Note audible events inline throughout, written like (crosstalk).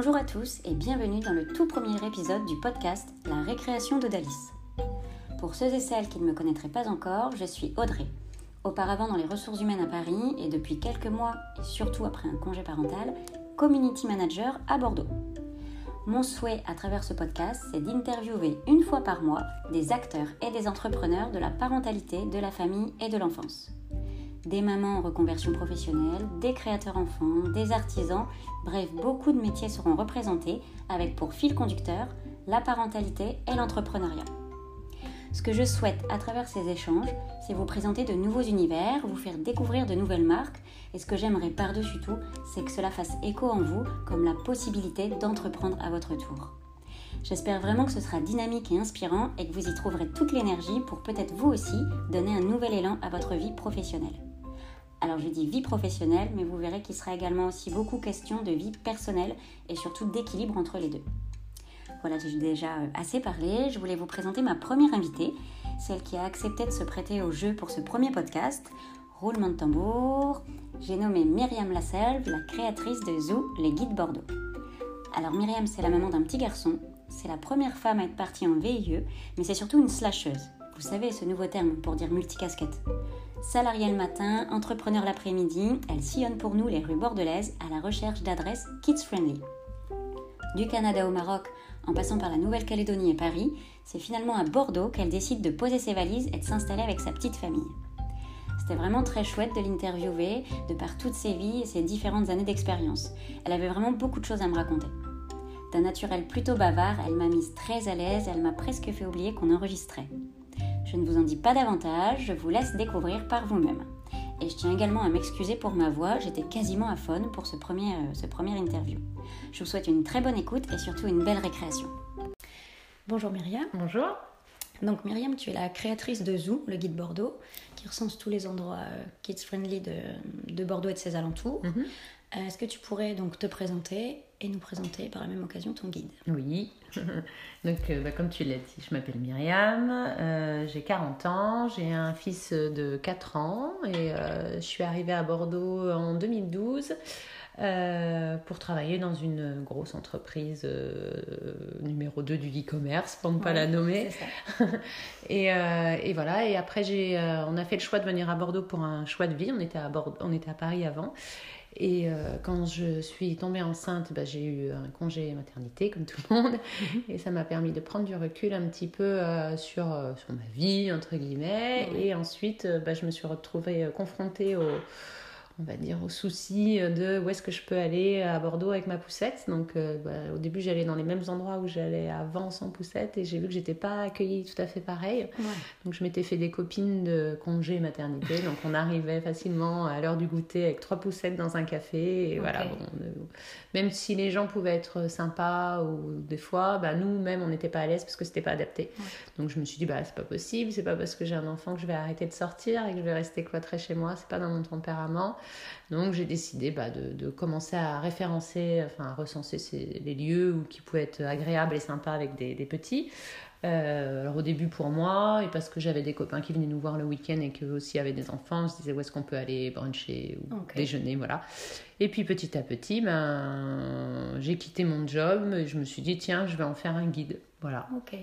Bonjour à tous et bienvenue dans le tout premier épisode du podcast La récréation d'Odalis. Pour ceux et celles qui ne me connaîtraient pas encore, je suis Audrey. Auparavant dans les ressources humaines à Paris et depuis quelques mois, et surtout après un congé parental, community manager à Bordeaux. Mon souhait à travers ce podcast, c'est d'interviewer une fois par mois des acteurs et des entrepreneurs de la parentalité, de la famille et de l'enfance des mamans en reconversion professionnelle, des créateurs enfants, des artisans, bref, beaucoup de métiers seront représentés avec pour fil conducteur la parentalité et l'entrepreneuriat. Ce que je souhaite à travers ces échanges, c'est vous présenter de nouveaux univers, vous faire découvrir de nouvelles marques, et ce que j'aimerais par-dessus tout, c'est que cela fasse écho en vous comme la possibilité d'entreprendre à votre tour. J'espère vraiment que ce sera dynamique et inspirant et que vous y trouverez toute l'énergie pour peut-être vous aussi donner un nouvel élan à votre vie professionnelle. Alors je dis vie professionnelle, mais vous verrez qu'il sera également aussi beaucoup question de vie personnelle et surtout d'équilibre entre les deux. Voilà, j'ai déjà euh, assez parlé. Je voulais vous présenter ma première invitée, celle qui a accepté de se prêter au jeu pour ce premier podcast. Roulement de tambour. J'ai nommé Myriam Lasselve, la créatrice de Zoo, les guides Bordeaux. Alors Myriam, c'est la maman d'un petit garçon. C'est la première femme à être partie en VIE, mais c'est surtout une slasheuse. Vous savez, ce nouveau terme pour dire multicasquette? Salariée le matin, entrepreneur l'après-midi, elle sillonne pour nous les rues bordelaises à la recherche d'adresses kids friendly. Du Canada au Maroc, en passant par la Nouvelle-Calédonie et Paris, c'est finalement à Bordeaux qu'elle décide de poser ses valises et de s'installer avec sa petite famille. C'était vraiment très chouette de l'interviewer de par toutes ses vies et ses différentes années d'expérience. Elle avait vraiment beaucoup de choses à me raconter. D'un naturel plutôt bavard, elle m'a mise très à l'aise elle m'a presque fait oublier qu'on enregistrait. Je ne vous en dis pas davantage, je vous laisse découvrir par vous-même. Et je tiens également à m'excuser pour ma voix, j'étais quasiment à faune pour ce premier, euh, ce premier interview. Je vous souhaite une très bonne écoute et surtout une belle récréation. Bonjour Myriam. Bonjour. Donc Myriam, tu es la créatrice de Zoo, le guide Bordeaux, qui recense tous les endroits euh, kids friendly de, de, Bordeaux et de ses alentours. Mhm. Euh, est-ce que tu pourrais donc te présenter et nous présenter par la même occasion ton guide. Oui, (laughs) donc euh, bah, comme tu l'as dit, je m'appelle Myriam, euh, j'ai 40 ans, j'ai un fils de 4 ans et je suis arrivée à Bordeaux en 2012 pour travailler dans une grosse entreprise numéro 2 du e-commerce, pour ne pas la nommer. (laughs) et, et, voilà, et après j'ai, on a fait le choix de venir à Bordeaux pour un choix de vie, on était à, Bordeaux, on était à Paris avant. Et euh, quand je suis tombée enceinte, bah, j'ai eu un congé maternité comme tout le monde. Mhm. Et ça m'a permis de prendre du recul un petit peu euh, sur, euh, sur ma vie, entre guillemets. Et ensuite, bah, je me suis retrouvée confrontée au on va dire, au souci de où est-ce que je peux aller à Bordeaux avec ma poussette. Donc, euh, bah, au début, j'allais dans les mêmes endroits où j'allais avant sans poussette et j'ai vu que j'étais pas accueillie tout à fait pareil. Donc, je m'étais fait des copines de congé maternité. (laughs) Donc, on arrivait facilement à l'heure du goûter avec trois poussettes dans un café. Et voilà, euh, même si les gens pouvaient être sympas ou des fois, bah, nous-mêmes, on n'était pas à l'aise parce que c'était pas adapté. Donc, je me suis dit, bah, c'est pas possible, c'est pas parce que j'ai un enfant que je vais arrêter de sortir et que je vais rester cloîtrée chez moi, c'est pas dans mon tempérament. Donc j'ai décidé bah, de, commencer à référencer, enfin à recenser les lieux où, qui pouvaient être agréables et sympas avec des, petits. Euh, alors au début pour moi, et parce que j'avais des copains qui venaient nous voir le week-end et qu'eux aussi avaient des enfants, je disais où est-ce qu'on peut aller bruncher ou déjeuner, voilà. Et puis petit à petit, ben, j'ai quitté mon job, et je me suis dit tiens, je vais en faire un guide, voilà. Ok.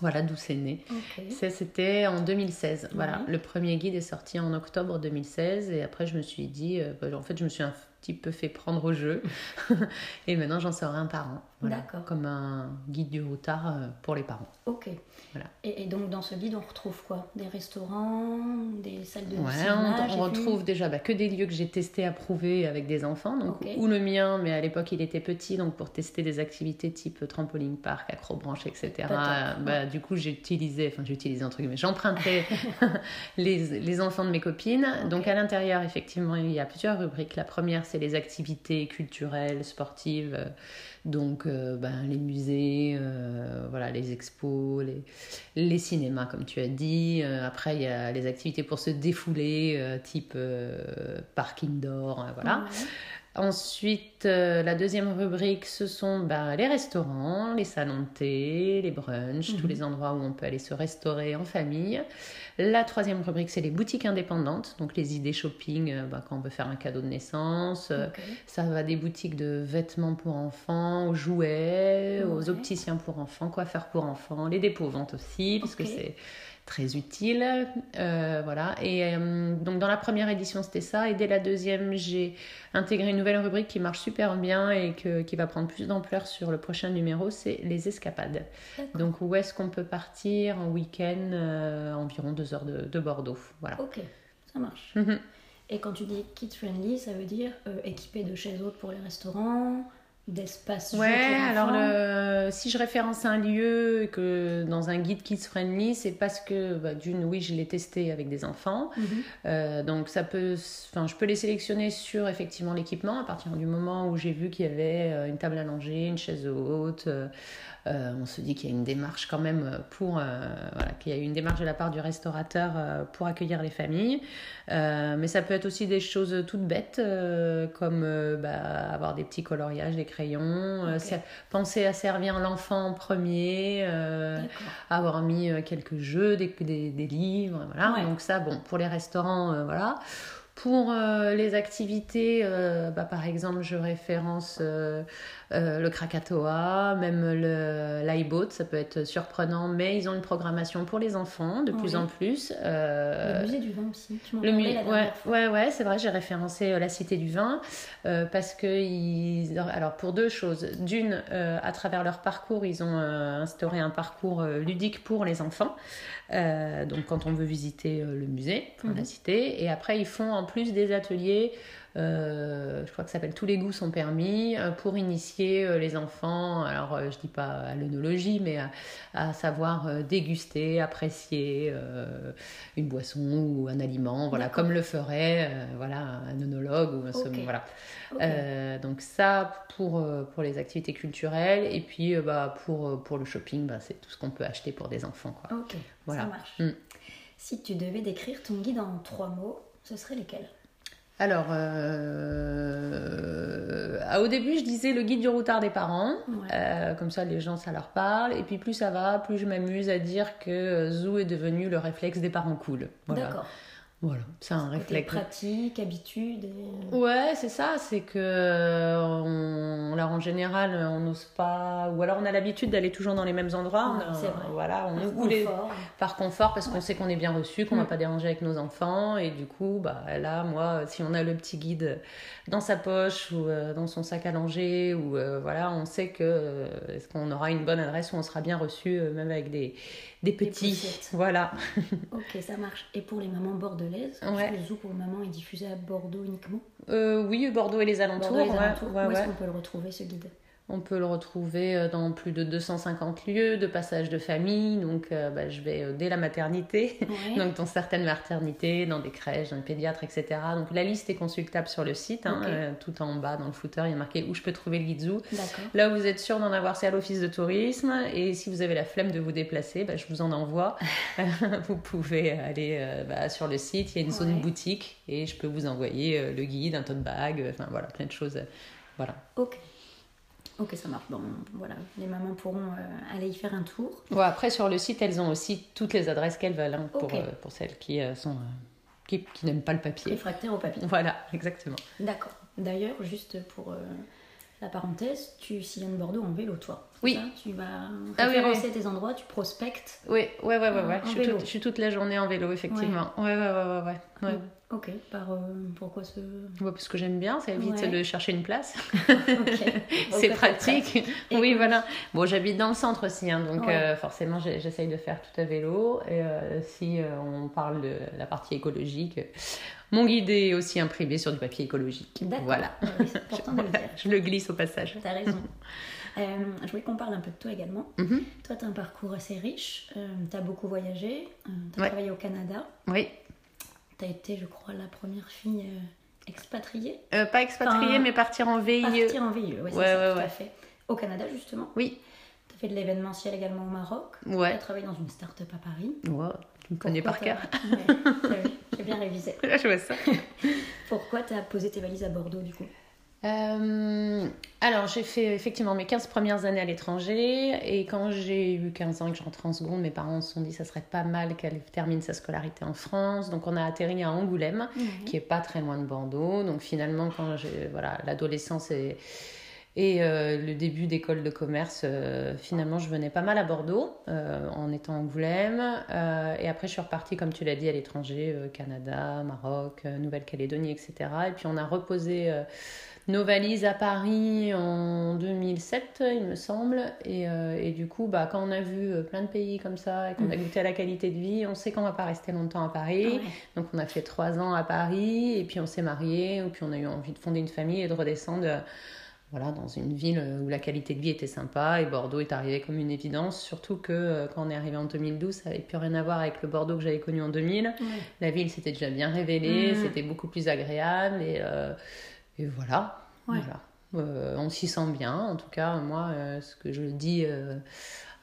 Voilà d'où c'est né. C'était en 2016. Voilà, le premier guide est sorti en octobre 2016 et après je me suis dit, euh, bah, en fait, je me suis un petit peu fait prendre au jeu (laughs) et maintenant j'en sors un par an. Voilà, comme un guide du routard euh, pour les parents. Ok. Voilà. Et, donc dans ce guide, on retrouve quoi? Des restaurants, des salles de ouais, on, retrouve déjà bah, que des lieux que j'ai testés, approuvés avec des enfants. Donc, Ou le mien, mais à l'époque il était petit, donc pour tester des activités type trampoline park, acrobranche, etc. Bah, du coup, j'ai utilisé, enfin j'ai utilisé entre guillemets, j'empruntais (laughs) les, les, enfants de mes copines. Donc à l'intérieur, effectivement, il y a plusieurs rubriques. La première, c'est les activités culturelles, sportives. Donc, euh, ben, les musées, euh, voilà, les expos, les, cinémas, comme tu as dit. Euh, après, il y a les activités pour se défouler, type parking indoor, voilà. Ensuite, euh, la deuxième rubrique, ce sont bah, les restaurants, les salons de thé, les brunchs, tous Mhm. les endroits où on peut aller se restaurer en famille. La troisième rubrique, c'est les boutiques indépendantes, donc les idées shopping euh, bah, quand on veut faire un cadeau de naissance. Euh. Ça va des boutiques de vêtements pour enfants, aux jouets, aux opticiens pour enfants, coiffeurs pour enfants, les dépôts-ventes aussi, parce que c'est très utile. Euh, voilà. Et euh, donc dans la première édition, c'était ça. Et dès la deuxième, j'ai intégré une nouvelle rubrique qui marche super bien et que- qui va prendre plus d'ampleur sur le prochain numéro, c'est les escapades. Donc où est-ce qu'on peut partir en week-end, euh, environ deux heures de, de Bordeaux. Voilà. Ok, ça marche. Mhm. Et quand tu dis kids friendly, ça veut dire équipé de chaises hautes pour les restaurants, d'espace Ouais, alors le... si je référence un lieu que dans un guide kids friendly, c'est parce que bah, d'une, oui, je l'ai testé avec des enfants, Mhm. Euh, donc ça peut, enfin, je peux les sélectionner sur effectivement l'équipement à partir du moment où j'ai vu qu'il y avait euh, une table langer, une chaise haute. euh, on se dit qu'il y a une démarche quand même pour, euh, voilà, qu'il y a une démarche de la part du restaurateur pour accueillir les familles. Mais ça peut être aussi des choses toutes bêtes comme bah, avoir des petits coloriages, des crayons, euh, penser à servir l'enfant en premier. euh, avoir mis euh, quelques jeux, des, des, des livres, voilà. Ouais. Donc ça, bon, pour les restaurants, voilà. Pour les activités, bah, par exemple, je référence euh, le Krakatoa, même le l'iBoat, ça peut être surprenant, mais ils ont une programmation pour les enfants de plus Oui. en plus. Euh, Le musée du vin aussi, tu m'en parlais la ouais, fois. ouais, ouais, c'est vrai, j'ai référencé euh, la Cité du Vin parce que ils, alors pour deux choses. D'une, à travers leur parcours, ils ont instauré un parcours ludique pour les enfants. Donc quand on veut visiter le musée, la Mhm. cité, et après ils font en plus des ateliers. Euh, je crois que ça s'appelle Tous les goûts sont permis euh, pour initier euh, les enfants. Alors je dis pas à l'œnologie, mais à, à savoir déguster, apprécier une boisson ou un aliment, voilà, comme le ferait voilà, un œnologue ou un Ok. somm- voilà. Donc ça pour, pour les activités culturelles et puis bah, pour, pour le shopping, bah, c'est tout ce qu'on peut acheter pour des enfants. Quoi. Ok, voilà. ça marche. Mm. Si tu devais décrire ton guide en trois mots, ce serait lesquels? Alors, euh, au début, je disais le guide du routard des parents. Ouais. Euh, comme ça, les gens, ça leur parle. Et puis, plus ça va, plus je m'amuse à dire que euh, Zoo est devenu le réflexe des parents cool. Voilà. D'accord. Voilà, c'est un réflexe. pratique, habitude. et- Ouais, c'est ça, c'est que euh, on, alors en général on n'ose pas, ou alors on a l'habitude d'aller toujours dans les mêmes endroits. Ouais, on- c'est vrai. Voilà, on Par les- confort. par confort parce qu'on sait qu'on est bien reçu, qu'on Mm. va pas déranger avec nos enfants et du coup, bah là, moi, si on a le petit guide dans sa poche ou euh, dans son sac à langer ou euh, voilà, on sait que euh, est-ce qu'on aura une bonne adresse où on sera bien reçu, euh, même avec des des petits. voilà. Ok, ça marche. Et pour les mamans bordelaises, Ouais. est-ce que le zoo pour maman est diffusé à Bordeaux uniquement Euh, oui, Bordeaux et les alentours. Bordeaux et les ouais, alentours. ouais, Où est-ce ouais. qu'on peut le retrouver ce guide? On peut le retrouver euh, dans plus de 250 lieux de passage de famille. Donc, euh, bah, je vais euh, dès la maternité, Ouais. (laughs) donc dans certaines maternités, dans des crèches, dans les pédiatres, etc. Donc, la liste est consultable sur le site. hein, euh, tout en bas, dans le footer, il y a marqué où je peux trouver le. D'accord. Là où vous êtes sûr d'en avoir, c'est à l'office de tourisme. Et si vous avez la flemme de vous déplacer, bah, je vous en envoie. (laughs) (laughs) vous pouvez aller bah, sur le site. Il y a une zone boutique et je peux vous envoyer le guide, un tote bag, enfin voilà, plein de choses. Voilà. Ok. Ok, ça marche. Bon, voilà, les mamans pourront euh, aller y faire un tour. Bon, après, sur le site, elles ont aussi toutes les adresses qu'elles veulent hein, pour, euh, pour celles qui, euh, sont, qui, qui n'aiment pas le papier. Réfractaire au papier. Voilà, (laughs) exactement. D'accord. D'ailleurs, juste pour la parenthèse, tu sillonnes Bordeaux en vélo, toi. Oui. ça Tu vas Ah oui, référencer tes endroits, tu prospectes. Oui, ouais, ouais, ouais. ouais. Je, suis toute, je suis toute la journée en vélo, effectivement. Ouais, ouais, ouais, ouais. ouais. ouais. Ok, par, euh, pourquoi ce... Parce que j'aime bien, ça évite de chercher une place. (laughs) (laughs) C'est pratique. Oui, voilà. Bon, j'habite dans le centre aussi, hein, donc euh, forcément, j'essaye de faire tout à vélo. Et euh, si on parle de la partie écologique, mon guide est aussi imprimé sur du papier écologique. Voilà. Oui, c'est important de le Voilà, dire. (laughs) Je le glisse au passage. T'as raison. (laughs) Euh, je voulais qu'on parle un peu de toi également. Mhm. Toi, tu as un parcours assez riche. Euh, tu as beaucoup voyagé. tu as Ouais. travaillé au Canada. Oui. Tu as été, je crois, la première fille euh, expatriée. Euh, pas expatrié, Enfin, mais partir en VIE. Partir en VIE, ouais, c'est Ouais, ouais, tout à ouais. fait. Au Canada, justement. Oui. Tu as fait de l'événementiel également au Maroc. Tu Ouais. as travaillé dans une start-up à Paris. Ouais, tu me connais par cœur. Ouais, J'ai bien révisé. (laughs) je vois ça. (laughs) Pourquoi tu as posé tes valises à Bordeaux, du coup Euh, alors, j'ai fait effectivement mes 15 premières années à l'étranger. Et quand j'ai eu 15 ans et que je rentrais en seconde, mes parents se sont dit que ça serait pas mal qu'elle termine sa scolarité en France. Donc, on a atterri à Angoulême, qui est pas très loin de Bordeaux. Donc, finalement, quand j'ai voilà, l'adolescence et, et euh, le début d'école de commerce, euh, finalement, je venais pas mal à Bordeaux en étant Angoulême. et après, je suis repartie, comme tu l'as dit, à l'étranger, Canada, Maroc, Nouvelle-Calédonie, etc. Et puis, on a reposé nos valises à Paris en 2007, il me semble. Et, euh, et du coup, bah, quand on a vu euh, plein de pays comme ça et qu'on a mm. goûté à la qualité de vie, on sait qu'on va pas rester longtemps à Paris. Ah Donc on a fait trois ans à Paris et puis on s'est marié et puis on a eu envie de fonder une famille et de redescendre. Euh, voilà, dans une ville où la qualité de vie était sympa et Bordeaux est arrivé comme une évidence, surtout que quand on est arrivé en 2012, ça n'avait plus rien à voir avec le Bordeaux que j'avais connu en 2000. La ville s'était déjà bien révélée, mm. c'était beaucoup plus agréable et, et voilà. voilà. Euh, on s'y sent bien. En tout cas, moi, euh, ce que je dis euh,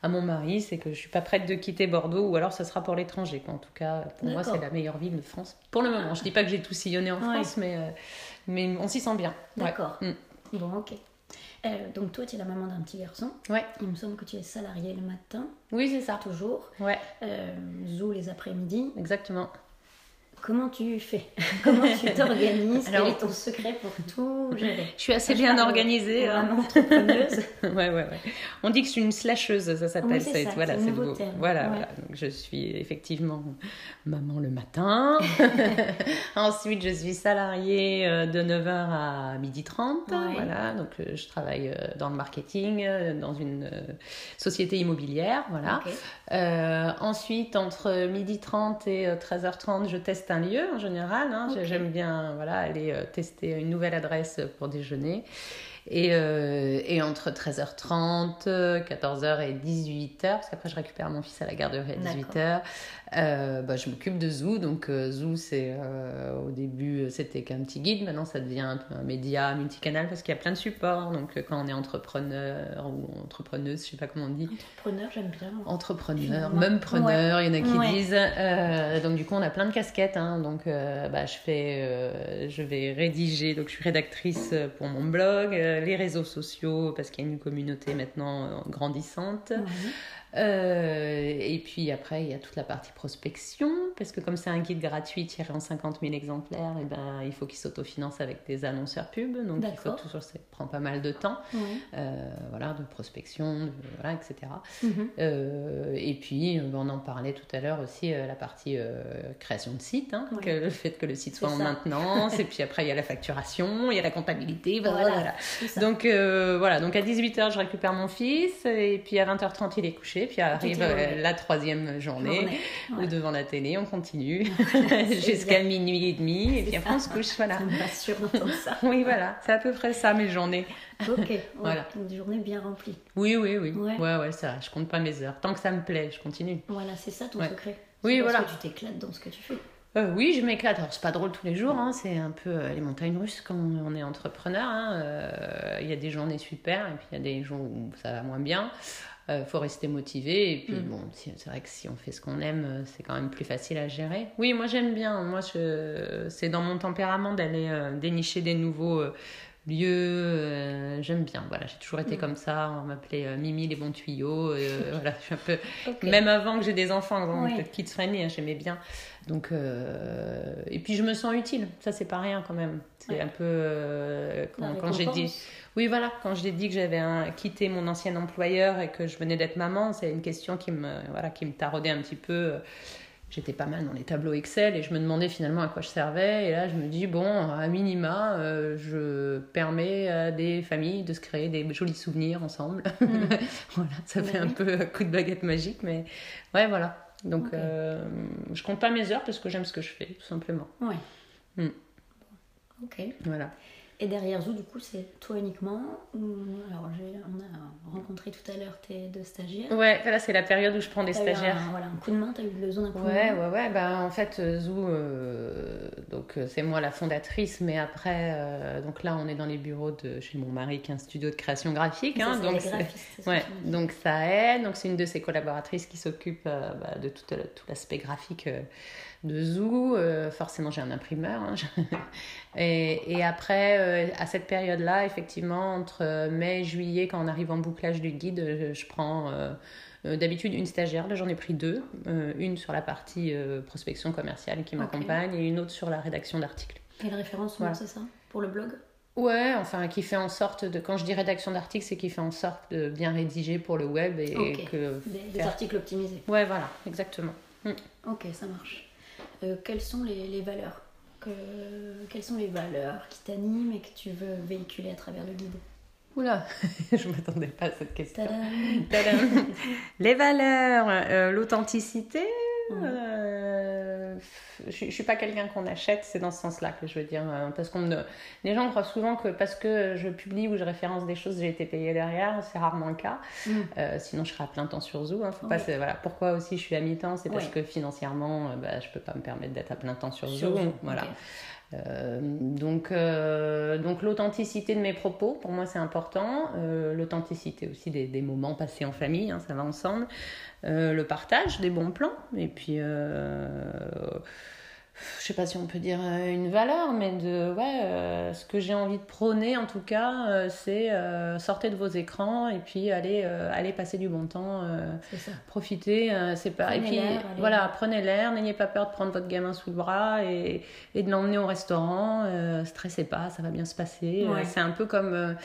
à mon mari, c'est que je suis pas prête de quitter Bordeaux ou alors ça sera pour l'étranger. En tout cas, pour moi, c'est la meilleure ville de France pour le moment. Je dis pas que j'ai tout sillonné en France, mais, mais on s'y sent bien. D'accord. Mm. Bon, ok. donc toi, tu es la maman d'un petit garçon. Ouais. Il me semble que tu es salariée le matin. Oui, c'est ça. Toujours. Ouais. Zou les après-midi. Exactement. Comment tu fais? (laughs) Comment tu t'organises? (laughs) Quel est ton secret pour tout Je suis assez bien organisée. Hein. (laughs) entrepreneuse. ouais, ouais, ouais. On dit que je suis une slasheuse, ça s'appelle. Oui, voilà, c'est beau. Voilà, voilà. Donc, je suis effectivement maman le matin. Ensuite, je suis salariée euh, de 9h à 12h30. Voilà, donc euh, je travaille euh, dans le marketing, dans une société immobilière. Voilà. ensuite, entre 12h30 et 13h30, je teste un lieu en général. Hein. J'aime bien voilà, aller euh, tester une nouvelle adresse pour déjeuner. Et, euh, et, entre 13h30, 14h et 18h, parce qu'après je récupère mon fils à la garderie à 18h, euh, bah, je m'occupe de Zoo. Donc euh, Zoo, c'est au début c'était qu'un petit guide, maintenant ça devient un, un média multicanal parce qu'il y a plein de supports. Donc quand on est entrepreneur ou entrepreneuse, je sais pas comment on dit. Entrepreneur, j'aime bien. Entrepreneur, même preneur, il y en a qui disent. donc du coup on a plein de casquettes. Hein, donc bah, je fais, je vais rédiger. Donc je suis rédactrice pour mon blog, les réseaux sociaux parce qu'il y a une communauté maintenant grandissante. Euh, et puis après, il y a toute la partie prospection, parce que comme c'est un guide gratuit tiré en 50 000 exemplaires, et eh ben, il faut qu'il s'autofinance avec des annonceurs pub. Donc il faut toujours, ça prend pas mal de temps, euh, voilà, de prospection, voilà, etc. Mhm. euh, et puis, on en parlait tout à l'heure aussi, euh, la partie création de site, hein, que le fait que le site soit en maintenance, et puis après, il y a la facturation, il y a la comptabilité, voilà. Donc voilà, donc à 18h, je récupère mon fils, et puis à 20h30, il est couché puis arrive euh, la troisième journée, ou devant la télé, on continue (laughs) (laughs) jusqu'à minuit et demi, et puis après on se couche. Voilà. Ça me ça. (laughs) oui, voilà, c'est à peu près ça mes journées. Ok, voilà. Une journée bien remplie. Oui, oui, oui. Ouais, ouais, ouais vrai. Je compte pas mes heures. Tant que ça me plaît, je continue. Voilà, c'est ça ton secret. Oui, voilà. Parce que tu t'éclates dans ce que tu fais. Euh, oui, je m'éclate. Alors, c'est pas drôle tous les jours, hein. c'est un peu euh, les montagnes russes quand on est entrepreneur. Hein. Il y a des journées super et puis il y a des jours où ça va moins bien il euh, faut rester motivé. Et puis, mm. bon, c'est vrai que si on fait ce qu'on aime, euh, c'est quand même plus facile à gérer. Oui, moi j'aime bien. Moi, c'est dans mon tempérament d'aller euh, dénicher des nouveaux lieux. j'aime bien. Voilà, j'ai toujours été mm. comme ça. On m'appelait Mimi les bons tuyaux. (laughs) voilà, je suis un peu. Même avant que j'ai des enfants, peut-être kids friendly, hein, j'aimais bien. Donc, et puis je me sens utile. Ça, c'est pas rien quand même. C'est un peu quand, quand j'ai dit. Oui, voilà, quand je l'ai dit que j'avais quitté mon ancien employeur et que je venais d'être maman, c'est une question qui me, voilà, qui me taraudait un petit peu. J'étais pas mal dans les tableaux Excel et je me demandais finalement à quoi je servais. Et là, je me dis, bon, à minima, euh, je permets à des familles de se créer des jolis souvenirs ensemble. Mm. (laughs) voilà, ça fait un peu un coup de baguette magique, mais ouais, voilà. Donc, euh, je compte pas mes heures parce que j'aime ce que je fais, tout simplement. Ouais. Mm. Ok. Voilà. Et derrière Zou, du coup, c'est toi uniquement Alors, on a rencontré tout à l'heure tes deux stagiaires. Ouais, là, c'est la période où je prends des stagiaires. Un, voilà, un coup de main, t'as eu besoin d'un coup ouais, de main Ouais, ouais, Ben, en fait, Zou, euh, donc euh, c'est moi la fondatrice, mais après, euh, donc là on est dans les bureaux de chez mon mari qui est un studio de création graphique. Hein, Ça, donc Ouais, donc ça aide. Donc c'est une de ses collaboratrices qui s'occupe euh, bah, de tout, euh, tout l'aspect graphique euh, de Zoo. Euh, forcément, j'ai un imprimeur. hein. (laughs) et, et après, euh, à cette période-là, effectivement, entre euh, mai et juillet, quand on arrive en bouclage du guide, je prends euh, d'habitude une stagiaire. Là, j'en ai pris deux. Une sur la partie prospection commerciale qui m'accompagne et une autre sur la rédaction d'articles. Et le référencement, Voilà. c'est ça Pour le blog? Ouais, enfin, qui fait en sorte de. Quand je dis rédaction d'articles, c'est qui fait en sorte de bien rédiger pour le web et que. Des, des faire- articles optimisés. Ouais, voilà, exactement. Ok, ça marche. Euh, quelles sont les, les valeurs que, Quelles sont les valeurs qui t'animent et que tu veux véhiculer à travers le guide? Oula, (laughs) je m'attendais pas à cette question. Tadam Tadam. (laughs) Les valeurs, euh, l'authenticité. Euh, je, je suis pas quelqu'un qu'on achète, c'est dans ce sens-là que je veux dire. euh, Parce qu'on. Les gens croient souvent que parce que je publie ou je référence des choses, j'ai été payée derrière. C'est rarement le cas. Mm. Euh, sinon, je serais à plein temps sur Zoo. Hein. Faut Ouais. pas, c'est- voilà. Pourquoi aussi je suis à mi-temps C'est parce que financièrement, bah, je peux pas me permettre d'être à plein temps sur, Sur Zoo. Zoo, Voilà. Euh, donc, euh, donc l'authenticité de mes propos, pour moi, c'est important. Euh, l'authenticité aussi des, des moments passés en famille, hein, ça va ensemble. Euh, le partage des bons plans. Et puis, euh, je sais pas si on peut dire euh, une valeur, mais de ouais, euh, ce que j'ai envie de prôner en tout cas, euh, c'est euh, sortez de vos écrans et puis allez, allez passer du bon temps. profitez, c'est pas. et Prenez puis l'air, allez. voilà, prenez l'air, n'ayez pas peur de prendre votre gamin sous le bras et, et de l'emmener au restaurant. stressez pas, ça va bien se passer. Ouais. c'est un peu comme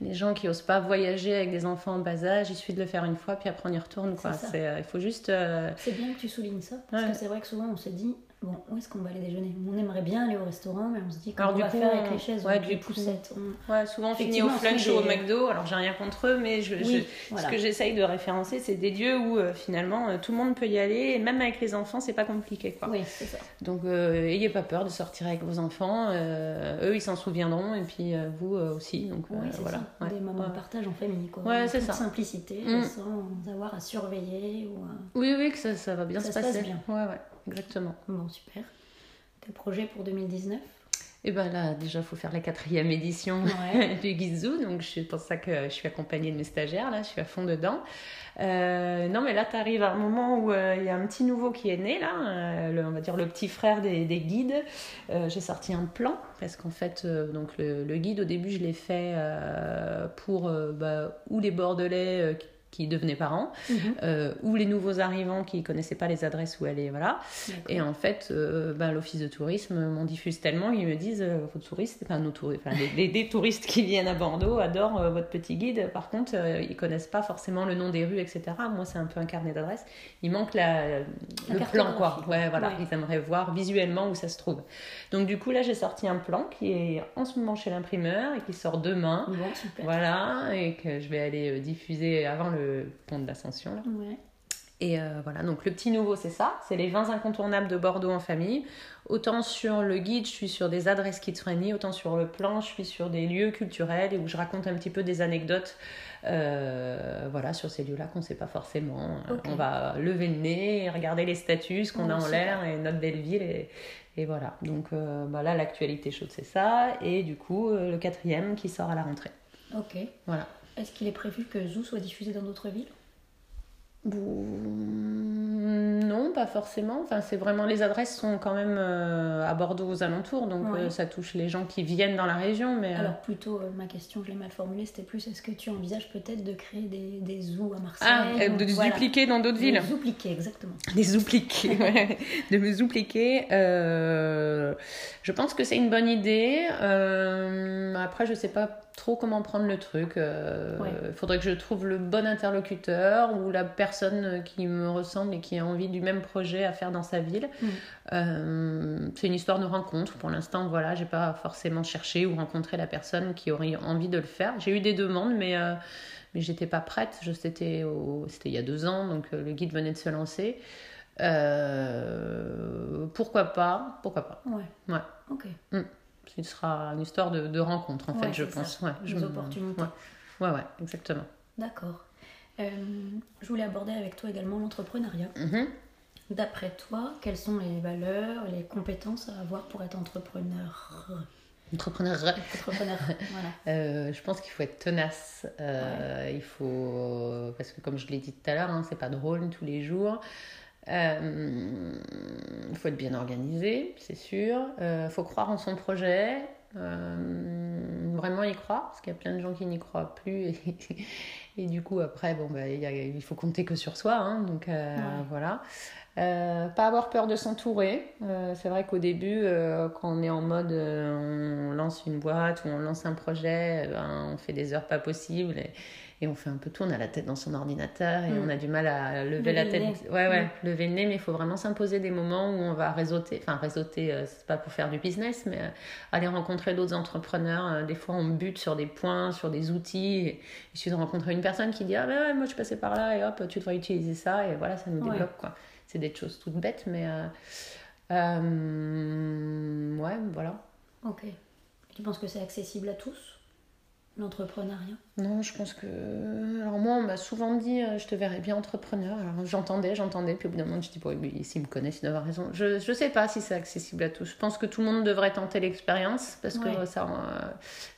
les gens qui osent pas voyager avec des enfants en bas âge. Il suffit de le faire une fois, puis après on y retourne. Quoi. C'est il faut juste. C'est bien que tu soulignes ça, parce Ouais. que c'est vrai que souvent on se dit, bon, où est-ce qu'on va aller déjeuner? On aimerait bien aller au restaurant, mais on se dit, comment Alors, on du va coup, faire on- avec les chaises, ouais, avec les poussettes on- Ouais, souvent on finit au flunch ou au McDo. Alors j'ai rien contre eux, mais je, je- Oui, ce que j'essaye de référencer, c'est des lieux où euh, finalement euh, tout le monde peut y aller, et même avec les enfants, c'est pas compliqué. Quoi. Oui, c'est ça. Donc, euh, ayez pas peur de sortir avec vos enfants. euh, eux, ils s'en souviendront, et puis euh, vous euh, aussi. Donc, euh, Oui, c'est voilà. ça. Ouais. Des moments de partage en famille, quoi. Ouais, c'est ça. simplicité, Mm. sans avoir à surveiller ou à... Oui, oui, que ça, ça va bien Ça se se passe passer. bien. Ouais, ouais, exactement. Bon, super. Tes projets pour 2019 Et ben là, déjà, il faut faire la quatrième édition (laughs) Ouais. du Gizou. Donc, c'est pour ça que je suis accompagnée de mes stagiaires. Là, je suis à fond dedans. Euh, non, mais là, tu arrives à un moment où euh, il y a un petit nouveau qui est né, là. euh, le- on va dire le petit frère des, des guides. J'ai sorti un plan parce qu'en fait, donc le, le guide, au début, je l'ai fait pour bah, ou les Bordelais qui- devenaient parents, Mhm. euh, ou les nouveaux arrivants qui connaissaient pas les adresses où aller, voilà. Et en fait, euh, ben, l'office de tourisme m'en diffuse tellement, ils me disent, euh, vos touristes, enfin, nos touristes, enfin, les, touristes qui viennent à Bordeaux adorent euh, votre petit guide. Par contre, euh, ils connaissent pas forcément le nom des rues, etc. Moi, c'est un peu un carnet d'adresses. Il manque la, le plan, quoi. Ouais, voilà. Ouais. Ils aimeraient voir visuellement où ça se trouve. Donc, du coup, là, j'ai sorti un plan qui est en ce moment chez l'imprimeur et qui sort demain. Bon, super. Voilà, et que je vais aller diffuser avant le pont de l'Ascension. là. Ouais. Et euh, voilà, donc le petit nouveau, c'est ça, c'est les 20 incontournables de Bordeaux en famille. Autant sur le guide, je suis sur des adresses kids friendly, autant sur le plan, je suis sur des lieux culturels et où je raconte un petit peu des anecdotes euh, voilà, sur ces lieux-là qu'on ne sait pas forcément. Euh. On va lever le nez, regarder les statues, ce qu'on a en l'air et notre belle ville. Et, et voilà, donc euh, bah là, l'actualité chaude, c'est ça. Et du coup, le quatrième qui sort à la rentrée. Ok. Voilà. Est-ce qu'il est prévu que Zoo soit diffusé dans d'autres villes? Non, pas forcément. Enfin, c'est vraiment les adresses sont quand même euh, à Bordeaux aux alentours, donc Ouais. euh, ça touche les gens qui viennent dans la région. Mais euh, Alors plutôt, euh, ma question, je l'ai mal formulée, c'était plus, est-ce que tu envisages peut-être de créer des, des zoos à Marseille ah, ou- de voilà. dupliquer dans d'autres villes. Des exactement. Des zoupliqués, (laughs) ouais. de me zoupliquer. Je pense que c'est une bonne idée. Après, je sais pas trop comment prendre le truc. Il Ouais. faudrait que je trouve le bon interlocuteur ou la personne qui me ressemble et qui a envie du même projet à faire dans sa ville. Mm. Euh, c'est une histoire de rencontre. Pour l'instant, voilà, j'ai pas forcément cherché ou rencontré la personne qui aurait envie de le faire. J'ai eu des demandes, mais euh, mais j'étais pas prête. Je c'était c'était il y a deux ans, donc euh, le guide venait de se lancer. Euh, pourquoi pas Pourquoi pas Ouais. Ouais. Ok. Ce sera une histoire de, de rencontre, en Ouais, fait, je ça. pense. Ouais, je Des me- opportunités. Ouais. ouais, ouais, exactement. D'accord. Euh, je voulais aborder avec toi également l'entrepreneuriat. Mhm. D'après toi, quelles sont les valeurs, les compétences à avoir pour être entrepreneur? Entrepreneur. Entrepreneur, (laughs) voilà. Euh, je pense qu'il faut être tenace. Euh, Il faut. Parce que, comme je l'ai dit tout à l'heure, hein, c'est pas drôle tous les jours. Euh, il faut être bien organisé, c'est sûr. Il faut croire en son projet. vraiment y croire, parce qu'il y a plein de gens qui n'y croient plus. Et, (laughs) et, du coup, après, bon, bah, il, y a, il faut compter que sur soi. Hein, donc, voilà. Euh, pas avoir peur de s'entourer. Euh, c'est vrai qu'au début, euh, quand on est en mode on lance une boîte ou on lance un projet, ben, on fait des heures pas possibles et, et, on fait un peu tout. On a la tête dans son ordinateur et on a du mal à lever la tête. Ouais, ouais, lever le nez, mais il faut vraiment s'imposer des moments où on va réseauter. Enfin, réseauter, c'est pas pour faire du business, mais aller rencontrer d'autres entrepreneurs. des fois, on bute sur des points, sur des outils. Il suffit de rencontrer une personne qui dit Ah, ben ouais, moi je suis passée par là et hop, tu devrais utiliser ça. Et voilà, ça nous débloque quoi c'est des choses toutes bêtes, mais euh, euh, ouais, voilà. Ok. Tu penses que c'est accessible à tous? L'entrepreneuriat Non, je pense que. Alors, moi, on m'a souvent dit euh, je te verrais bien entrepreneur. Alors, j'entendais, j'entendais, puis au bout d'un moment, je dis bon, s'ils me connaissent, ils doivent avoir raison. Je ne sais pas si c'est accessible à tous. Je pense que tout le monde devrait tenter l'expérience parce que ça,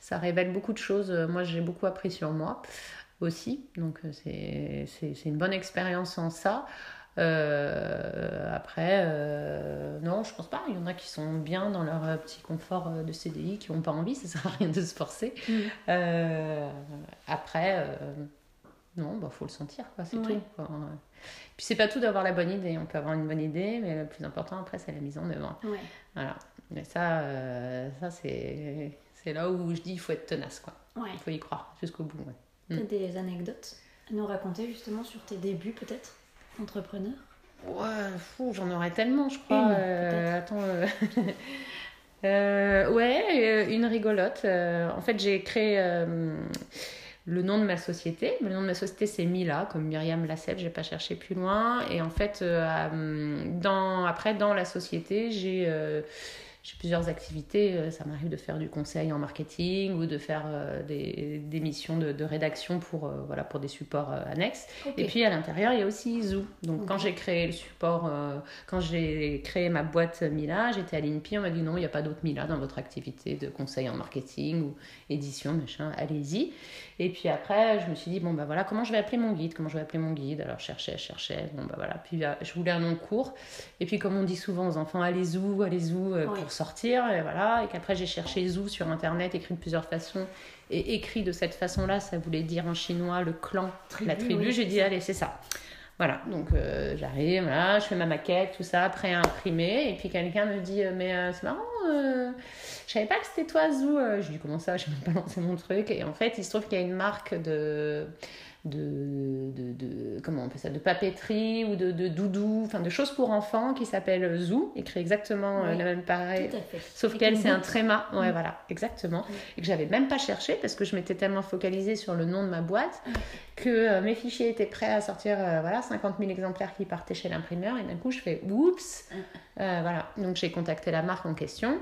ça révèle beaucoup de choses. Moi, j'ai beaucoup appris sur moi aussi. Donc, c'est une bonne expérience en ça. Euh, après, euh, non, je pense pas. Il y en a qui sont bien dans leur euh, petit confort de CDI, qui n'ont pas envie, (laughs) ça sert à rien de se forcer. Mm. après, non, il bah, faut le sentir, quoi, c'est tout. Puis c'est pas tout d'avoir la bonne idée. On peut avoir une bonne idée, mais le plus important après, c'est la mise en œuvre. Voilà. Mais ça, ça c'est, c'est là où je dis il faut être tenace, quoi. Il faut y croire jusqu'au bout. Ouais. Mm. des anecdotes à nous raconter justement sur tes débuts, peut-être? Entrepreneur Ouais, j'en aurais tellement, je crois. Euh, attends. Euh, (laughs) euh, ouais, une rigolote. en fait, j'ai créé le nom de ma société. Le nom de ma société, c'est Mila, comme Myriam Lasseb. J'ai pas cherché plus loin. Et en fait, dans, après, dans la société, j'ai j'ai plusieurs activités. Euh, ça m'arrive de faire du conseil en marketing ou de faire euh, des, des, missions de, de, rédaction pour, euh, voilà, pour des supports annexes. Et puis à l'intérieur, il y a aussi Zoo. Donc quand j'ai créé le support, quand j'ai créé ma boîte Mila, j'étais à l'INPI, on m'a dit non, il n'y a pas d'autre Mila dans votre activité de conseil en marketing ou édition, machin, allez-y. Et puis après, je me suis dit, bon, bah voilà, comment je vais appeler mon guide? Comment je vais appeler mon guide? Alors, cherchais, cherchais. Bon, bah voilà. Puis, je voulais un nom court. Et puis, comme on dit souvent aux enfants, allez zou, allez zou pour sortir. Et voilà. Et qu'après, j'ai cherché zou sur Internet, écrit de plusieurs façons. Et écrit de cette façon-là, ça voulait dire en chinois le clan, la tribu. j'ai dit, allez, c'est ça. Voilà, donc euh, j'arrive, voilà, je fais ma maquette, tout ça, prêt à imprimer. Et puis quelqu'un me dit, euh, mais euh, c'est marrant, je savais pas que c'était toi, Zou. Je lui dis, comment ça, (laughs) je vais même pas lancé mon truc. Et en fait, il se trouve qu'il y a une marque de de, de, de, comment on ça de papeterie ou de, de doudou enfin de choses pour enfants qui s'appelle Zou écrit exactement euh, la même pareil sauf qu'elle c'est un tréma. Ouais mm. voilà exactement. Et que j'avais même pas cherché parce que je m'étais tellement focalisée sur le nom de ma boîte que euh, mes fichiers étaient prêts à sortir euh, voilà 50 000 exemplaires qui partaient chez l'imprimeur. Et d'un coup je fais oups voilà. Donc j'ai contacté la marque en question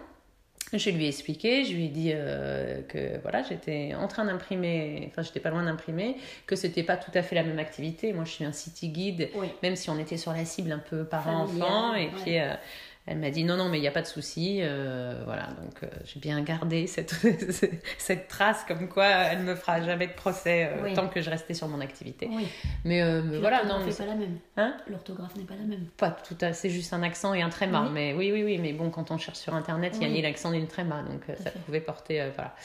je lui ai expliqué, je lui ai dit euh, que voilà, j'étais en train d'imprimer, enfin j'étais pas loin d'imprimer, que c'était pas tout à fait la même activité. Moi je suis un city guide, même si on était sur la cible un peu parent-enfant, et puis euh, elle m'a dit non, non, mais il n'y a pas de souci. Euh, voilà, donc euh, j'ai bien gardé cette, (laughs) cette trace comme quoi elle ne me fera jamais de procès euh, tant que je restais sur mon activité. Oui. Mais, voilà, non. L'orthographe n'est pas la même. Hein? L'orthographe n'est pas la même. Pas tout à c'est juste un accent et un tréma. Mais oui, oui, oui, mais bon, quand on cherche sur internet, il y a ni l'accent ni le tréma, donc ça pouvait porter. voilà.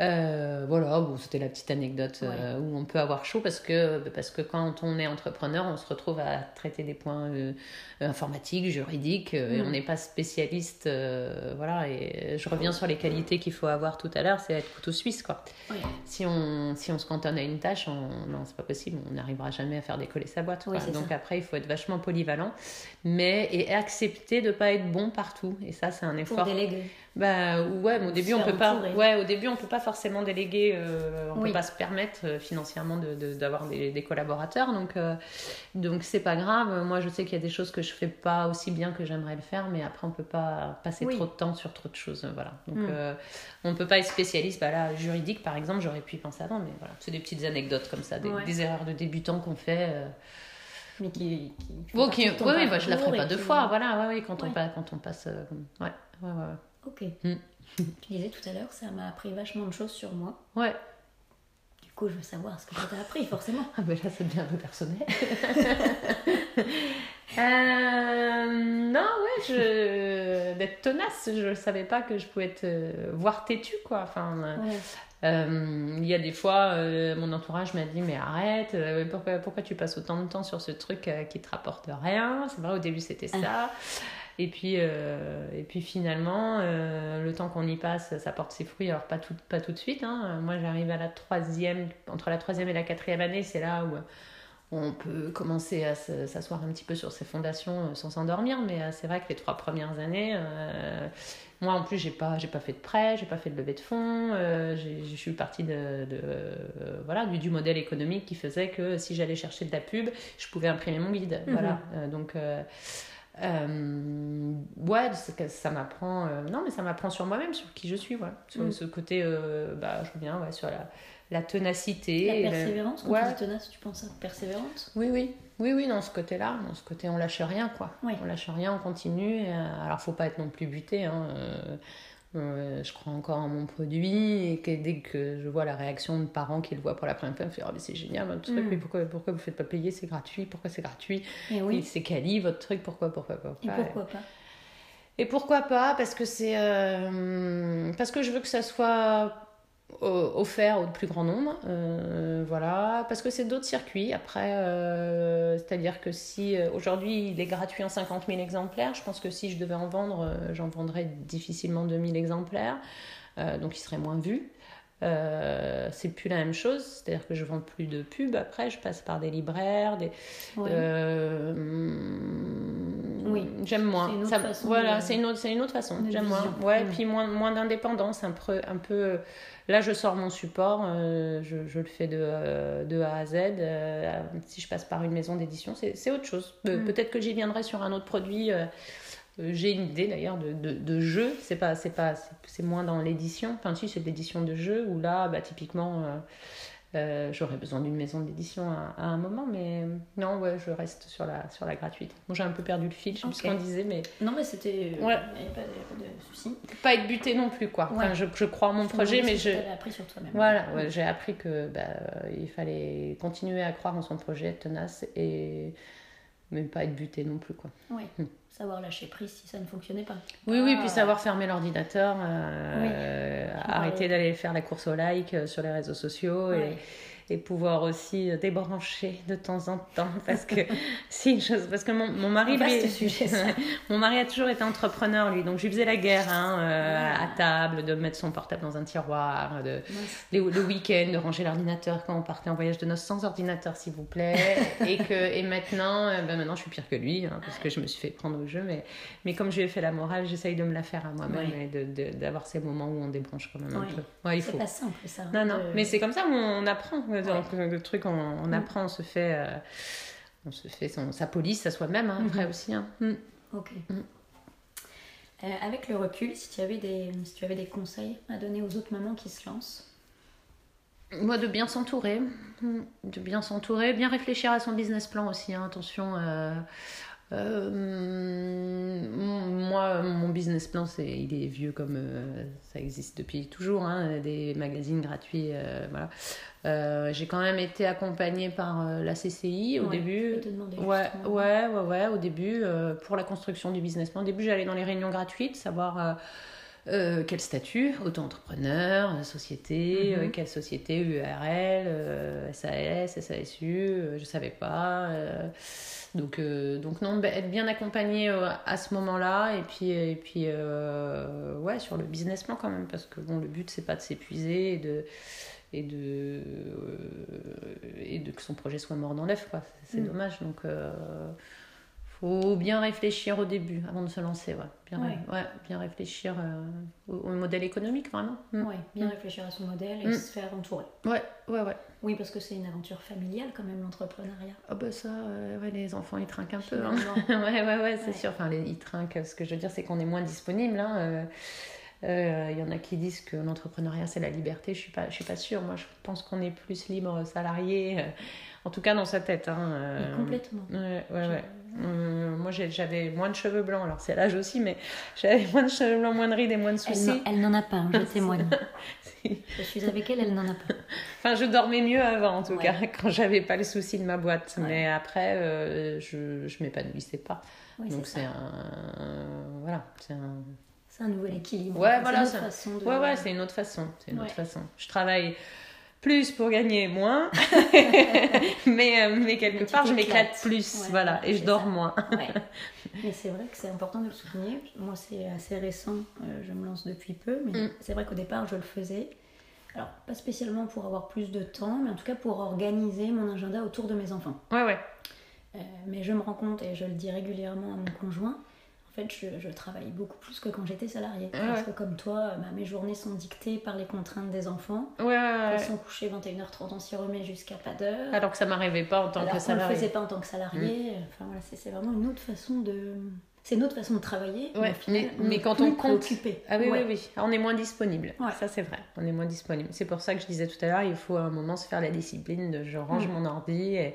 Euh, voilà, bon, c'était la petite anecdote euh, où on peut avoir chaud parce que, parce que quand on est entrepreneur, on se retrouve à traiter des points euh, informatiques, juridiques, et mm. on n'est pas spécialiste. voilà, et je reviens sur les qualités qu'il faut avoir tout à l'heure, c'est être couteau suisse. Quoi. Si, on, si on se cantonne à une tâche, on, non, c'est pas possible, on n'arrivera jamais à faire décoller sa boîte. Donc après, il faut être vachement polyvalent, mais et accepter de ne pas être bon partout. Et ça, c'est un effort. Pour déléguer. Bah ouais, mais au début on peut pas. Ouais, au début on peut pas forcément déléguer. Euh, on peut pas se permettre euh, financièrement d'avoir de, des, des, collaborateurs, donc euh, donc c'est pas grave. Moi je sais qu'il y a des choses que je fais pas aussi bien que j'aimerais le faire, mais après on peut pas passer trop de temps sur trop de choses, voilà. Donc mm. on peut pas être spécialiste. Bah là juridique par exemple, j'aurais pu y penser avant, mais voilà, c'est des petites anecdotes comme ça, des, des erreurs de débutants qu'on fait mais qui. qui partie oui, de oui, bah, je la ferai pas deux qui- fois, voilà, ouais, ouais, quand, Ouais. on passe, quand on passe. euh, ouais, ouais, ouais. Ok. Mm. (laughs) tu disais tout à l'heure, ça m'a appris vachement de choses sur moi. Ouais. Du coup, je veux savoir ce que ça t'a appris, forcément. Ah ben là, ça devient un peu personnel. (laughs) Euh, non, ouais, je... d'être tenace, je savais pas que je pouvais être euh, voire têtue, quoi. Enfin, euh, Ouais. euh, il y a des fois, euh, mon entourage m'a dit mais arrête, euh, pourquoi, pourquoi tu passes autant de temps sur ce truc qui te rapporte rien? C'est vrai, au début c'était ça. Et puis, euh, et puis finalement, euh, le temps qu'on y passe, ça porte ses fruits. Alors pas tout, pas tout de suite. hein. Moi, j'arrive à la troisième, entre la troisième et la quatrième année, c'est là où on peut commencer à se- s'asseoir un petit peu sur ses fondations euh, sans s'endormir. Mais c'est vrai que les trois premières années, euh, moi en plus, j'ai pas, j'ai pas fait de prêt, j'ai pas fait de levée de fonds. je suis partie de, de, voilà, du, du modèle économique qui faisait que si j'allais chercher de la pub, je pouvais imprimer mon guide. Mhm. Voilà. Donc. Euh, ouais, ça m'apprend. euh, non, mais ça m'apprend sur moi-même, sur qui je suis, ouais. Sur Mm. ce côté, euh, bah, je reviens, ouais, sur la, la ténacité. La persévérance, quand Ouais. tu dis tenace, tu penses à persévérance? Oui, oui, oui, oui, dans ce côté-là, dans ce côté, on lâche rien, quoi. Oui. On lâche rien, on continue. alors, faut pas être non plus buté. Hein. Euh, je crois encore en mon produit et que dès que je vois la réaction de parents qui le voient pour la première fois, ils me font oh, mais c'est génial votre truc, Mm. mais pourquoi, pourquoi vous faites pas payer C'est gratuit, pourquoi c'est gratuit? Et Et oui. C'est quali votre truc, pourquoi, pourquoi, pourquoi Et pourquoi pas? Et pourquoi pas? Parce que c'est euh, parce que je veux que ça soit offert au plus grand nombre, euh, voilà. Parce que c'est d'autres circuits. Après, euh, c'est-à-dire que si euh, aujourd'hui il est gratuit en 50 000 exemplaires, je pense que si je devais en vendre, j'en vendrais difficilement 2000 exemplaires, donc il serait moins vu. Euh, c'est plus la même chose, c'est-à-dire que je vends plus de pubs. Après, je passe par des libraires, des, Ouais. euh, Oui. J'aime moins. C'est une autre Ça- façon voilà, de- c'est une autre, c'est une autre façon. J'aime moins. Ouais, puis moins, moins d'indépendance, un peu, un peu. Là, je sors mon support, euh, je, je le fais de, euh, de A à Z. euh, si je passe par une maison d'édition, c'est c'est autre chose. Pe- Mm. Peut-être que j'y viendrai sur un autre produit. Euh, J'ai une idée d'ailleurs de, de, de jeu. C'est pas, c'est pas, c'est- moins dans l'édition. Enfin, si c'est l'édition de jeu où là, bah, typiquement. euh, euh, J'aurais besoin d'une maison d'édition à, à un moment, mais non, ouais, je reste sur la, sur la gratuité. Bon, j'ai un peu perdu le fil, je sais ce qu'on disait, mais Non, mais c'était. Ouais. Il n'y a pas de, pas de souci. pas être buté non plus, quoi. Enfin, Ouais. je, je crois en mon projet, mais je. Appris sur toi-même. Voilà, ouais, j'ai appris que bah, il fallait continuer à croire en son projet, être tenace et même pas être buté non plus, quoi. Oui. Mm. Savoir lâcher prise si ça ne fonctionnait pas. Oui, oui, Ah. puis savoir fermer l'ordinateur, euh, Oui. euh, arrêter d'aller faire la course au like euh, sur les réseaux sociaux et, Ouais. et pouvoir aussi débrancher de temps en temps parce que c'est une chose parce que mon, mon mari lui sujet, (laughs) mon mari a toujours été entrepreneur lui donc je lui faisais la guerre hein, euh, Ah. à table de mettre son portable dans un tiroir de les- le week-end de ranger l'ordinateur quand on partait en voyage de noces sans ordinateur s'il vous plaît et que et maintenant euh, ben maintenant je suis pire que lui hein, parce que je me suis fait prendre au jeu mais mais comme je lui ai fait la morale j'essaye de me la faire à moi-même Ouais. et d'avoir ces moments où on débranche quand même un peu ouais il C'est faut pas simple ça. non, non, de- mais c'est comme ça où on apprend. Le truc, on, on Mm. apprend, on se fait, euh, on se fait son- sa police à soi-même, hein, après Mhm. aussi. hein. Mm. Ok. Mm. Euh, avec le recul, si tu, avais des, si tu avais des conseils à donner aux autres mamans qui se lancent, Moi, de bien s'entourer, de bien s'entourer, bien réfléchir à son business plan aussi. hein, Attention, euh, euh, moi, mon business plan, c'est, il est vieux comme euh, ça existe depuis toujours, hein, des magazines gratuits, euh, voilà. J'ai quand même été accompagnée par la CCI au Ouais, début. je vais te demander Ouais, ouais, ouais, ouais, au début, pour la construction du business plan. Au début, j'allais dans les réunions gratuites, savoir euh, quel statut, auto-entrepreneur, société, Mhm. euh, quelle société, URL, euh, SAS, SASU, je savais pas. donc, donc non, bah, être bien accompagné à ce moment-là, et puis, et puis ouais, sur le business plan quand même, parce que bon, le but, c'est pas de s'épuiser et de et de et de que son projet soit mort dans l'œuf quoi c'est Mm. dommage donc faut bien réfléchir au début avant de se lancer ouais bien, Ouais. ouais, bien réfléchir euh, au, au modèle économique vraiment Mm. Bien Mm. réfléchir à son modèle et Mm. se faire entourer. ouais ouais ouais Oui, parce que c'est une aventure familiale quand même, l'entrepreneuriat. ah bah ça euh, ouais, les enfants ils trinquent un peu hein. (laughs) Ouais, ouais, ouais, c'est sûr. Enfin, les, ils trinquent. Ce que je veux dire, c'est qu'on est moins disponible. Hein. euh. Euh, Il y en a qui disent que l'entrepreneuriat c'est la liberté. Je suis pas, je suis pas sûre. Moi, je pense qu'on est plus libre salarié. en tout cas, dans sa tête. Hein, complètement. Ouais, ouais, ouais. Euh, moi, j'avais moins de cheveux blancs. Alors, c'est l'âge aussi, mais j'avais moins de cheveux blancs, moins de rides et moins de soucis. elle n'en a pas, hein, je (laughs) témoigne. (laughs) Je suis avec elle, elle n'en a pas. Enfin, je dormais mieux avant, en tout Ouais. cas, quand j'avais pas le souci de ma boîte. Ouais. Mais après, euh, je, je m'épanouissais pas. Oui, Donc, c'est c'est un. Voilà, c'est un. C'est un nouvel équilibre. Ouais, C'est voilà, une autre ça- façon de... Ouais, ouais, c'est une autre façon. C'est une autre façon. Je travaille plus pour gagner moins, (laughs) mais, euh, mais quelque Mais part, je m'éclate plus. Ouais, voilà, et je dors ça. moins. Ouais. (laughs) Mais c'est vrai que c'est important de le souligner. Moi, c'est assez récent, euh, je me lance depuis peu, mais Mm. c'est vrai qu'au départ, je le faisais. Alors, pas spécialement pour avoir plus de temps, mais en tout cas pour organiser mon agenda autour de mes enfants. Ouais, ouais. Euh, mais je me rends compte, et je le dis régulièrement à mon conjoint, fait, je, je travaille beaucoup plus que quand j'étais salariée. Ah Parce que comme toi, bah, mes journées sont dictées par les contraintes des enfants. Ouais, ouais. Ils sont couchés 21h30, on s'y remet jusqu'à pas d'heure. Alors que ça m'arrivait pas en tant Alors que qu'on ne le faisait pas en tant que salarié. Enfin voilà, c'est vraiment une autre façon de. C'est une autre façon de travailler. Ouais, au final, mais- on mais est quand on compte- préoccupé. Ah oui, Ouais. oui, oui. On est moins disponible. Ouais. Ça, c'est vrai. On est moins disponible. C'est pour ça que je disais tout à l'heure, il faut à un moment se faire la discipline de je range Mm. mon ordi et,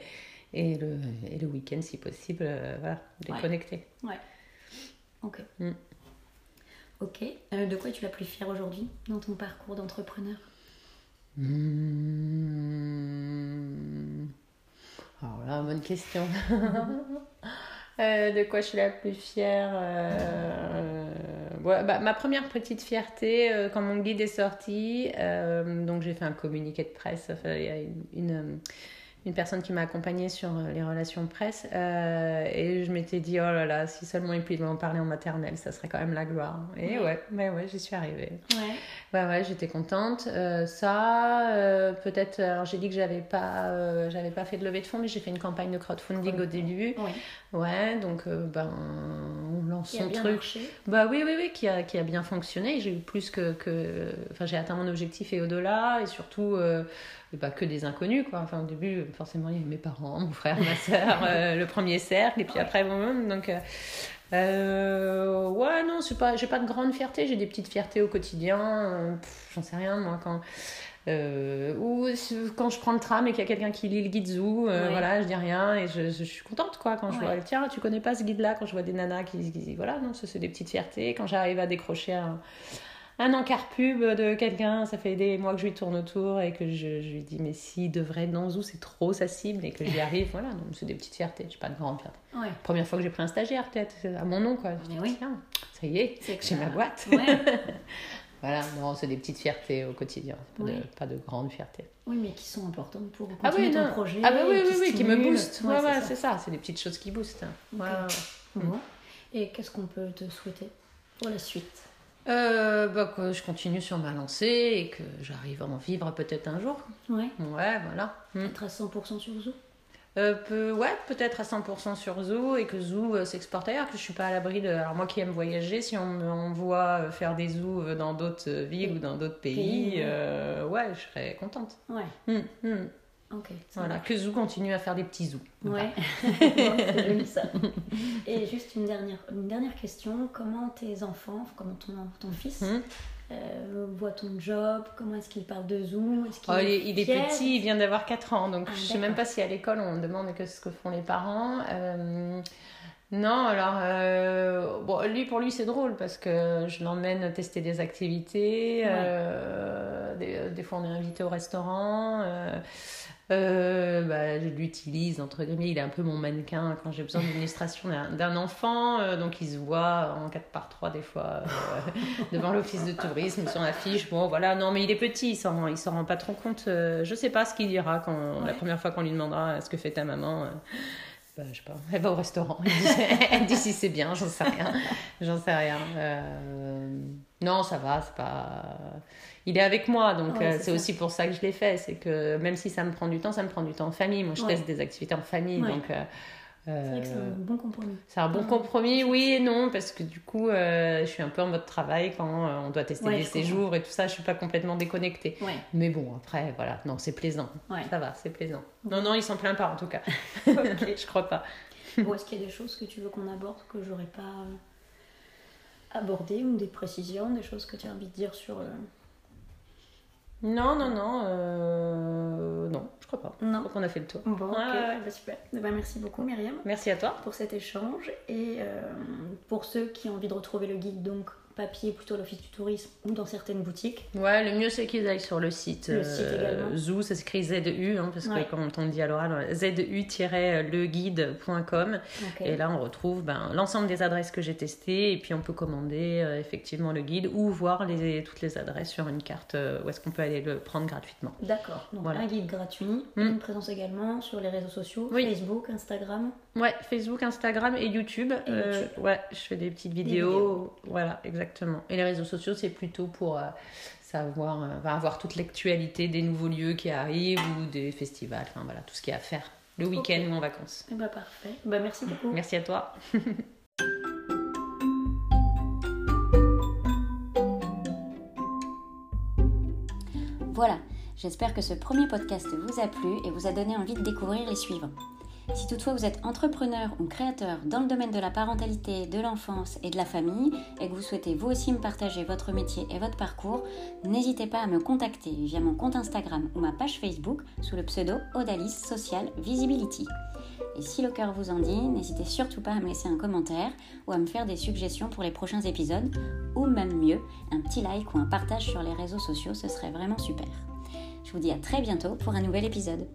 et le, et le week-end, si possible, euh, voilà, déconnecter. Ok. Mm. Ok. Euh, de quoi es-tu la plus fière aujourd'hui dans ton parcours d'entrepreneur? Hmm. Alors là, bonne question. (laughs) Euh, de quoi je suis la plus fière euh, ouais, bah, Ma première petite fierté, quand mon guide est sorti, donc j'ai fait un communiqué de presse, enfin, il y a une, une, une personne qui m'a accompagnée sur euh, les relations presse, euh, et je m'étais dit, oh là là, si seulement il pouvait m'en parler en maternelle, ça serait quand même la gloire. Et Ouais. ouais, mais ouais, j'y suis arrivée. Ouais. Ouais, ouais, j'étais contente. Euh, ça, euh, peut-être, alors j'ai dit que j'avais pas, j'avais pas fait de levée de fonds, mais j'ai fait une campagne de crowdfunding au début. Oui. Ouais, donc ben, a son bien truc. marché. Bah oui, oui, oui, qui a, qui a bien fonctionné. J'ai eu plus que, que... Enfin, j'ai atteint mon objectif et au-delà, et surtout, euh, pas que des inconnus, quoi. Enfin, au début, forcément, il y avait mes parents, mon frère, ma soeur, (laughs) le premier cercle, et puis après, moi-même. Donc, euh, euh, ouais, non, c'est pas, j'ai pas de grande fierté, j'ai des petites fiertés au quotidien. euh, J'en sais rien, moi, quand. Euh, ou quand je prends le tram et qu'il y a quelqu'un qui lit le guide Zoo, euh, voilà, je dis rien et je, je suis contente quoi quand je vois tiens tu connais pas ce guide là quand je vois des nanas qui, qui- voilà non c'est des petites fiertés. Quand j'arrive à décrocher un, un encart pub de quelqu'un ça fait des mois que je lui tourne autour et que je, je lui dis mais si devrait être dans Zoo c'est trop sa cible et que j'y (laughs) arrive voilà donc c'est des petites fiertés j'ai pas de grande fierté. Première fois que j'ai pris un stagiaire peut-être à mon nom quoi. Je Mais dis, oui. tiens ça y est j'ai ma boîte. Ouais. (laughs) voilà non c'est des petites fiertés au quotidien pas, de, Oui. pas de grandes fiertés Oui, mais qui sont importantes pour Ah continuer oui, ton non. projet. Ah bah oui, oui, oui, qui me stimulent. booste. Ouais, Ouais, c'est ça. C'est des petites choses qui boostent. Ok. Ouais, ouais. Bon. Et qu'est-ce qu'on peut te souhaiter pour la suite? Euh, bah, que je continue sur ma lancée et que j'arrive à en vivre peut-être un jour. Ouais. Ouais, voilà. Être à 100% sur Zoo Euh, peu- ouais, peut-être à 100% sur Zoo et que Zoo euh, s'exporte ailleurs, que je suis pas à l'abri de. Alors, moi qui aime voyager, si on me envoie euh, faire des zoos dans d'autres villes ou dans d'autres pays, Pays, ouais. euh, ouais, je serais contente. Ouais. Mm, mm. Ok. Voilà, que Zoo continue à faire des petits zoos. Ouais, (laughs) ça. Et juste une dernière, une dernière question. Comment tes enfants, comment ton, ton fils, Hmm. Euh, voit ton job Comment est-ce qu'il parle de Zoom qu'il Oh, il, est, il est petit, il vient d'avoir 4 ans, donc Ah, je sais même pas si à l'école on demande que ce que font les parents. Euh, non, alors, euh, bon, lui, pour lui, c'est drôle parce que je l'emmène tester des activités. Ouais. euh, des, des fois, on est invité au restaurant. Euh, bah, je l'utilise, entre guillemets, il est un peu mon mannequin quand j'ai besoin d'une illustration d'un- enfant. euh, donc, il se voit en 4 par 3 des fois euh, (laughs) devant l'office de tourisme sur l'affiche. Bon, voilà, non, mais il est petit, il s'en s'en rend pas trop compte. je sais pas ce qu'il dira quand la première fois qu'on lui demandera ce que fait ta maman. Bah, je sais pas, elle va au restaurant. Elle dit, (laughs) elle dit si c'est bien, j'en sais rien. J'en sais rien. Euh, non, ça va, c'est pas. Il est avec moi, donc Ouais, euh, c'est aussi pour ça que je l'ai fait. C'est que même si ça me prend du temps, ça me prend du temps en famille. Moi, je Ouais. teste des activités en famille, Ouais. donc. euh, C'est vrai que c'est euh, un bon compromis. c'est un bon compromis, oui et non, parce que du coup, euh, je suis un peu en mode travail quand euh, on doit tester Ouais, des comprends. séjours et tout ça, je suis pas complètement déconnectée. Ouais. Mais bon, après, voilà, non, c'est plaisant. Ouais. Ça va, c'est plaisant. Non, non, il s'en plaint pas en tout cas. Ok. (laughs) je crois pas. Ou est-ce qu'il y a des choses que tu veux qu'on aborde que j'aurais pas euh, aborder ou des précisions, des choses que tu as envie de dire sur. Non, non, non, euh, non, je crois pas. Non. Je crois qu'on a fait le tour. Bon, ok, bah, super. Eh ben, merci beaucoup, Myriam, Merci à toi. pour cet échange. Et euh, pour ceux qui ont envie de retrouver le guide, donc papier plutôt à l'Office du tourisme ou dans certaines boutiques, Ouais, le mieux c'est qu'ils aillent sur le site. Le site également. Zoo, ça s'écrit ZU, hein, parce Ouais. que comme on le dit à l'oral, zu-leguide.com. ok. Et là, on retrouve ben, l'ensemble des adresses que j'ai testées, et puis on peut commander euh, effectivement le guide ou voir les, toutes les adresses sur une carte euh, où est-ce qu'on peut aller le prendre gratuitement. D'accord, donc Voilà. un guide gratuit, Mm. une présence également sur les réseaux sociaux, Oui. Facebook, Instagram. Ouais, Facebook, Instagram et YouTube. Et Euh, YouTube. ouais, je fais des petites vidéos. Voilà, exactement. Et les réseaux sociaux, c'est plutôt pour euh, savoir, euh, avoir toute l'actualité des nouveaux lieux qui arrivent ou des festivals. Enfin voilà, tout ce qu'il y a à faire le week-end ou en vacances. Eh ben, parfait. Bah, merci beaucoup. Merci à toi. (laughs) Voilà, j'espère que ce premier podcast vous a plu et vous a donné envie de découvrir les suivants. Si toutefois vous êtes entrepreneur ou créateur dans le domaine de la parentalité, de l'enfance et de la famille et que vous souhaitez vous aussi me partager votre métier et votre parcours, n'hésitez pas à me contacter via mon compte Instagram ou ma page Facebook sous le pseudo Odalis Social Visibility. Et si le cœur vous en dit, n'hésitez surtout pas à me laisser un commentaire ou à me faire des suggestions pour les prochains épisodes ou même mieux, un petit like ou un partage sur les réseaux sociaux, ce serait vraiment super. Je vous dis à très bientôt pour un nouvel épisode.